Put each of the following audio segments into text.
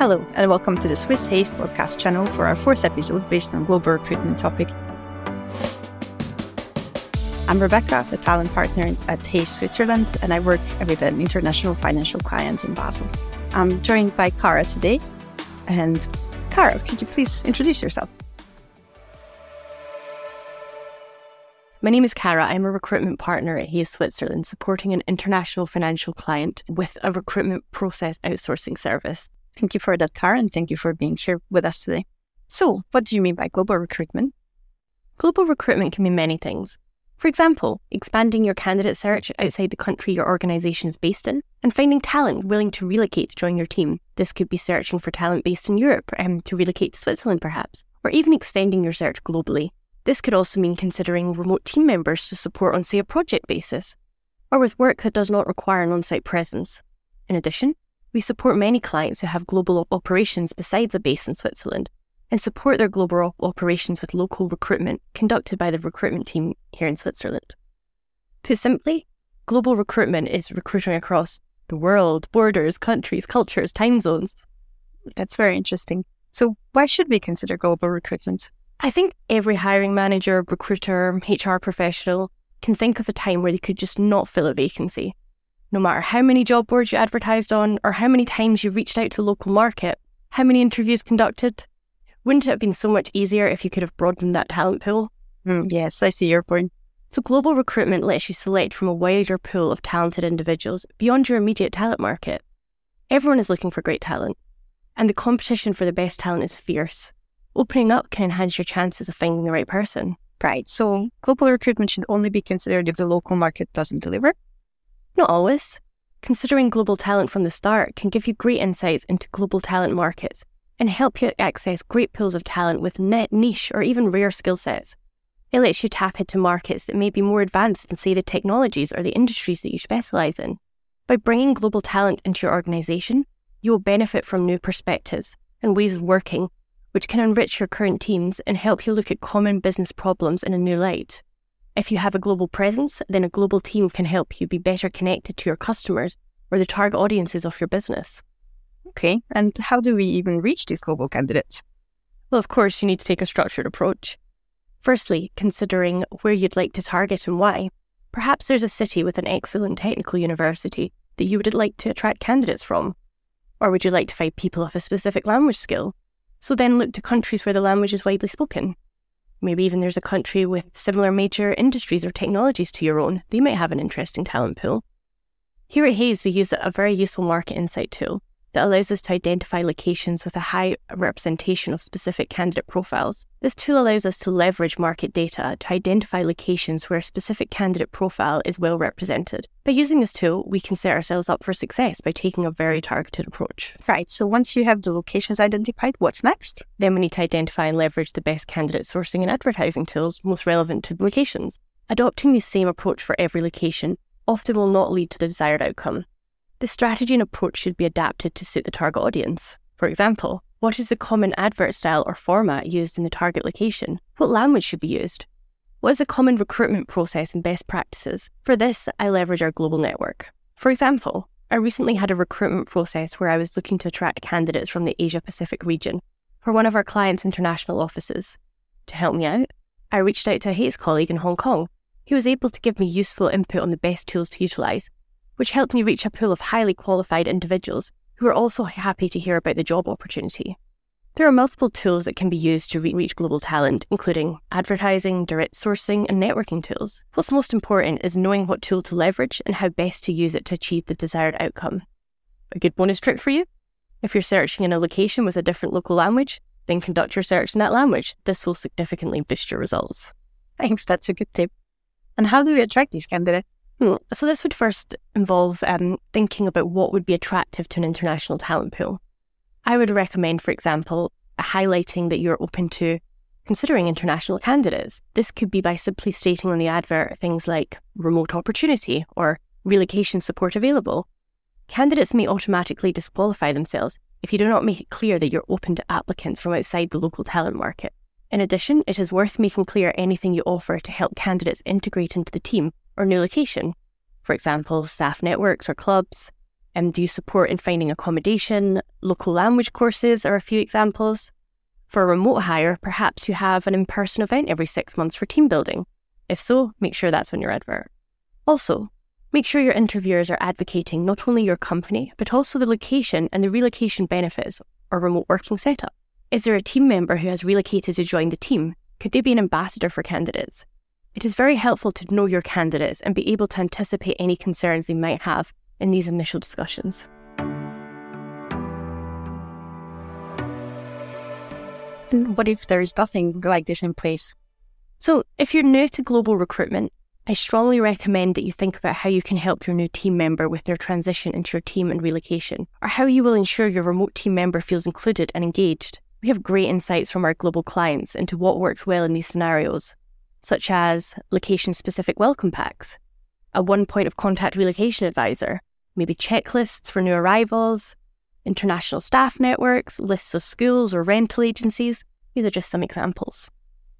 Hello, and welcome to the Swiss Hays podcast channel for our fourth episode based on global recruitment topic. I'm Rebeka, a talent partner at Hays Switzerland, and I work with an international financial client in Basel. I'm joined by Cara today. And Cara, could you please introduce yourself? My name is Cara. I'm a recruitment partner at Hays Switzerland, supporting an international financial client with a recruitment process outsourcing service. Thank you for that, and thank you for being here with us today. So, what do you mean by global recruitment? Global recruitment can mean many things. For example, expanding your candidate search outside the country your organisation is based in, and finding talent willing to relocate to join your team. This could be searching for talent based in Europe um, to relocate to Switzerland, perhaps, or even extending your search globally. This could also mean considering remote team members to support on, say, a project basis, or with work that does not require an on site presence. In addition, we support many clients who have global operations beside the base in Switzerland and support their global op- operations with local recruitment conducted by the recruitment team here in Switzerland. Put simply, global recruitment is recruiting across the world, borders, countries, cultures, time zones. That's very interesting. So, why should we consider global recruitment? I think every hiring manager, recruiter, HR professional can think of a time where they could just not fill a vacancy. No matter how many job boards you advertised on, or how many times you reached out to the local market, how many interviews conducted, wouldn't it have been so much easier if you could have broadened that talent pool? Mm, yes, I see your point. So, global recruitment lets you select from a wider pool of talented individuals beyond your immediate talent market. Everyone is looking for great talent, and the competition for the best talent is fierce. Opening up can enhance your chances of finding the right person. Right. So, global recruitment should only be considered if the local market doesn't deliver? Not always. Considering global talent from the start can give you great insights into global talent markets and help you access great pools of talent with net niche or even rare skill sets. It lets you tap into markets that may be more advanced than, say, the technologies or the industries that you specialize in. By bringing global talent into your organization, you will benefit from new perspectives and ways of working, which can enrich your current teams and help you look at common business problems in a new light. If you have a global presence, then a global team can help you be better connected to your customers or the target audiences of your business. Okay, and how do we even reach these global candidates? Well, of course, you need to take a structured approach. Firstly, considering where you'd like to target and why. Perhaps there's a city with an excellent technical university that you would like to attract candidates from. Or would you like to find people of a specific language skill? So then look to countries where the language is widely spoken. Maybe even there's a country with similar major industries or technologies to your own. They might have an interesting talent pool. Here at Hays, we use a very useful market insight tool that allows us to identify locations with a high representation of specific candidate profiles. This tool allows us to leverage market data to identify locations where a specific candidate profile is well represented. By using this tool, we can set ourselves up for success by taking a very targeted approach. Right, so once you have the locations identified, what's next? Then we need to identify and leverage the best candidate sourcing and advertising tools most relevant to the locations. Adopting the same approach for every location often will not lead to the desired outcome. The strategy and approach should be adapted to suit the target audience. For example, what is the common advert style or format used in the target location? What language should be used? What is a common recruitment process and best practices? For this, I leverage our global network. For example, I recently had a recruitment process where I was looking to attract candidates from the Asia Pacific region for one of our clients' international offices. To help me out, I reached out to a Hays colleague in Hong Kong. He was able to give me useful input on the best tools to utilise which helped me reach a pool of highly qualified individuals who are also happy to hear about the job opportunity. There are multiple tools that can be used to reach global talent, including advertising, direct sourcing, and networking tools. What's most important is knowing what tool to leverage and how best to use it to achieve the desired outcome. A good bonus trick for you? If you're searching in a location with a different local language, then conduct your search in that language. This will significantly boost your results. Thanks, that's a good tip. And how do we attract these candidates? Hmm, so, this would first involve um, thinking about what would be attractive to an international talent pool. I would recommend, for example, highlighting that you're open to considering international candidates. This could be by simply stating on the advert things like remote opportunity or relocation support available. Candidates may automatically disqualify themselves if you do not make it clear that you're open to applicants from outside the local talent market. In addition, it is worth making clear anything you offer to help candidates integrate into the team or new location, for example, staff networks or clubs. Um, do you support in finding accommodation? Local language courses are a few examples. For a remote hire, perhaps you have an in person event every six months for team building. If so, make sure that's on your advert. Also, make sure your interviewers are advocating not only your company, but also the location and the relocation benefits or remote working setup. Is there a team member who has relocated to join the team? Could they be an ambassador for candidates? It is very helpful to know your candidates and be able to anticipate any concerns they might have in these initial discussions. What if there is nothing like this in place? So, if you're new to global recruitment, I strongly recommend that you think about how you can help your new team member with their transition into your team and relocation, or how you will ensure your remote team member feels included and engaged. We have great insights from our global clients into what works well in these scenarios, such as location specific welcome packs, a one point of contact relocation advisor, maybe checklists for new arrivals, international staff networks, lists of schools or rental agencies. These are just some examples.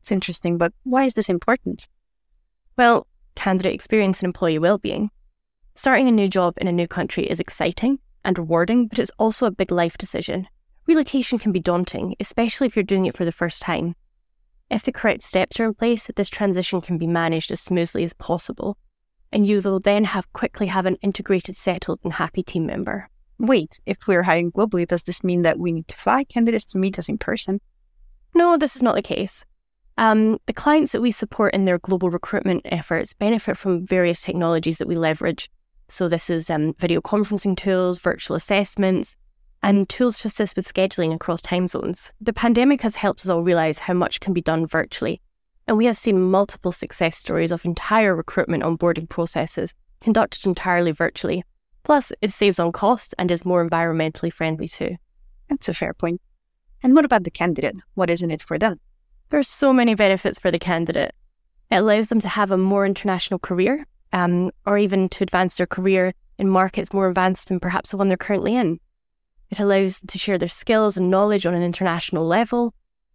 It's interesting, but why is this important? Well, candidate experience and employee well-being. Starting a new job in a new country is exciting and rewarding, but it's also a big life decision. Relocation can be daunting, especially if you're doing it for the first time. If the correct steps are in place, this transition can be managed as smoothly as possible, and you will then have quickly have an integrated, settled, and happy team member. Wait, if we're hiring globally, does this mean that we need to fly candidates to meet us in person? No, this is not the case. Um, the clients that we support in their global recruitment efforts benefit from various technologies that we leverage. So, this is um, video conferencing tools, virtual assessments, and tools to assist with scheduling across time zones. The pandemic has helped us all realise how much can be done virtually, and we have seen multiple success stories of entire recruitment onboarding processes conducted entirely virtually. Plus, it saves on costs and is more environmentally friendly too. That's a fair point. And what about the candidate? What is in it for them? There are so many benefits for the candidate. It allows them to have a more international career, um, or even to advance their career in markets more advanced than perhaps the one they're currently in. It allows to share their skills and knowledge on an international level.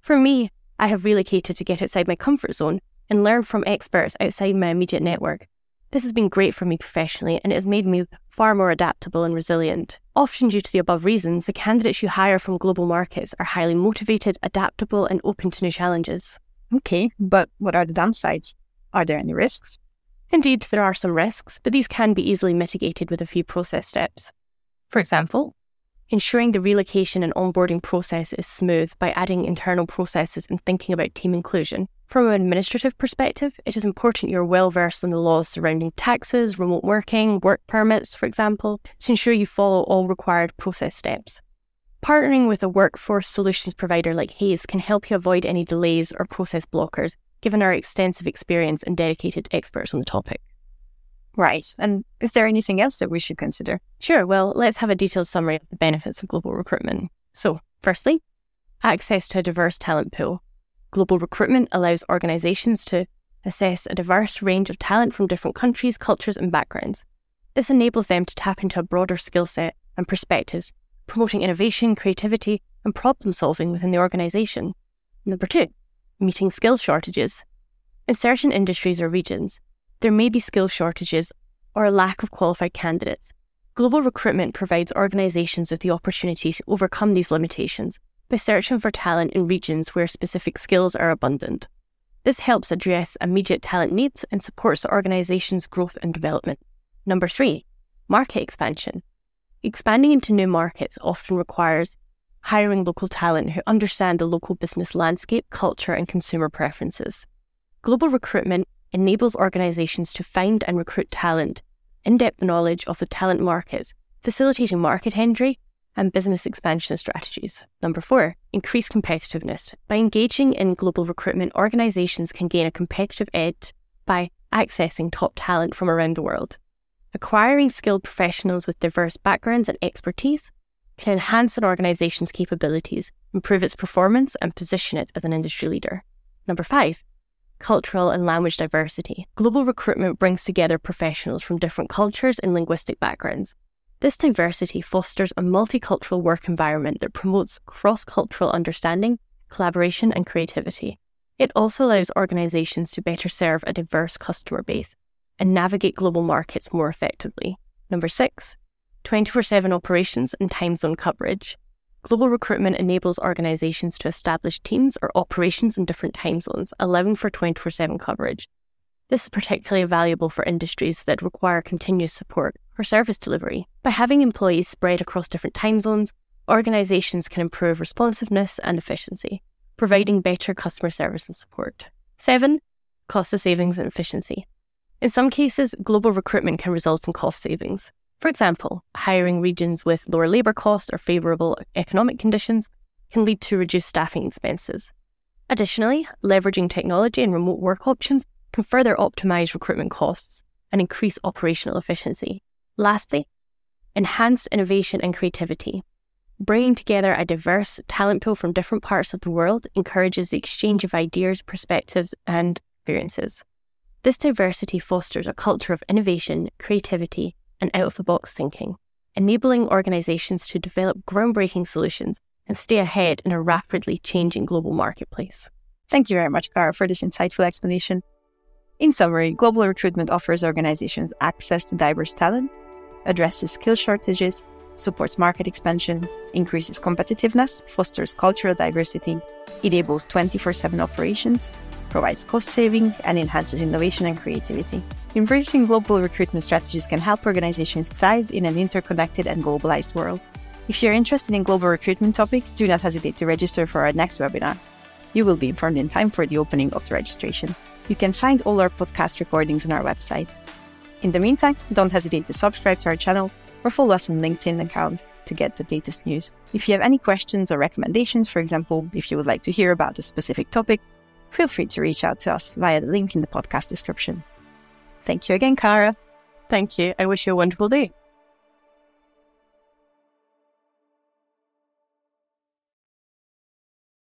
For me, I have relocated to get outside my comfort zone and learn from experts outside my immediate network. This has been great for me professionally and it has made me far more adaptable and resilient. Often, due to the above reasons, the candidates you hire from global markets are highly motivated, adaptable, and open to new challenges. Okay, but what are the downsides? Are there any risks? Indeed, there are some risks, but these can be easily mitigated with a few process steps. For example, ensuring the relocation and onboarding process is smooth by adding internal processes and thinking about team inclusion. From an administrative perspective, it is important you're well versed in the laws surrounding taxes, remote working, work permits, for example, to ensure you follow all required process steps. Partnering with a workforce solutions provider like Hays can help you avoid any delays or process blockers, given our extensive experience and dedicated experts on the topic. Right. And is there anything else that we should consider? Sure. Well, let's have a detailed summary of the benefits of global recruitment. So, firstly, access to a diverse talent pool. Global recruitment allows organizations to assess a diverse range of talent from different countries, cultures, and backgrounds. This enables them to tap into a broader skill set and perspectives, promoting innovation, creativity, and problem solving within the organization. Number two, meeting skill shortages. In certain industries or regions, there may be skill shortages or a lack of qualified candidates. Global recruitment provides organizations with the opportunity to overcome these limitations by searching for talent in regions where specific skills are abundant. This helps address immediate talent needs and supports the organization's growth and development. Number three, market expansion. Expanding into new markets often requires hiring local talent who understand the local business landscape, culture, and consumer preferences. Global recruitment enables organizations to find and recruit talent, in depth knowledge of the talent markets, facilitating market entry and business expansion strategies. Number four, increase competitiveness. By engaging in global recruitment, organizations can gain a competitive edge by accessing top talent from around the world. Acquiring skilled professionals with diverse backgrounds and expertise can enhance an organization's capabilities, improve its performance, and position it as an industry leader. Number five, cultural, and language diversity. Global recruitment brings together professionals from different cultures and linguistic backgrounds. This diversity fosters a multicultural work environment that promotes cross cultural understanding, collaboration, and creativity. It also allows organizations to better serve a diverse customer base and navigate global markets more effectively. Number six, 24 7 operations and time zone coverage. Global recruitment enables organizations to establish teams or operations in different time zones, allowing for 24 7 coverage. This is particularly valuable for industries that require continuous support for service delivery. By having employees spread across different time zones, organizations can improve responsiveness and efficiency, providing better customer service and support. Seven, cost of savings and efficiency. In some cases, global recruitment can result in cost savings. For example, hiring regions with lower labour costs or favourable economic conditions can lead to reduced staffing expenses. Additionally, leveraging technology and remote work options can further optimise recruitment costs and increase operational efficiency. Lastly, enhanced innovation and creativity. Bringing together a diverse talent pool from different parts of the world encourages the exchange of ideas, perspectives, and experiences. This diversity fosters a culture of innovation, creativity, and out of the box thinking, enabling organizations to develop groundbreaking solutions and stay ahead in a rapidly changing global marketplace. Thank you very much, Cara, for this insightful explanation. In summary, global recruitment offers organizations access to diverse talent, addresses skill shortages, supports market expansion, increases competitiveness, fosters cultural diversity, enables 24 7 operations, provides cost saving, and enhances innovation and creativity. Embracing global recruitment strategies can help organizations thrive in an interconnected and globalized world. If you're interested in global recruitment topic, do not hesitate to register for our next webinar. You will be informed in time for the opening of the registration. You can find all our podcast recordings on our website. In the meantime, don't hesitate to subscribe to our channel or follow us on LinkedIn account to get the latest news. If you have any questions or recommendations, for example, if you would like to hear about a specific topic, feel free to reach out to us via the link in the podcast description. Thank you again, Cara. Thank you. I wish you a wonderful day.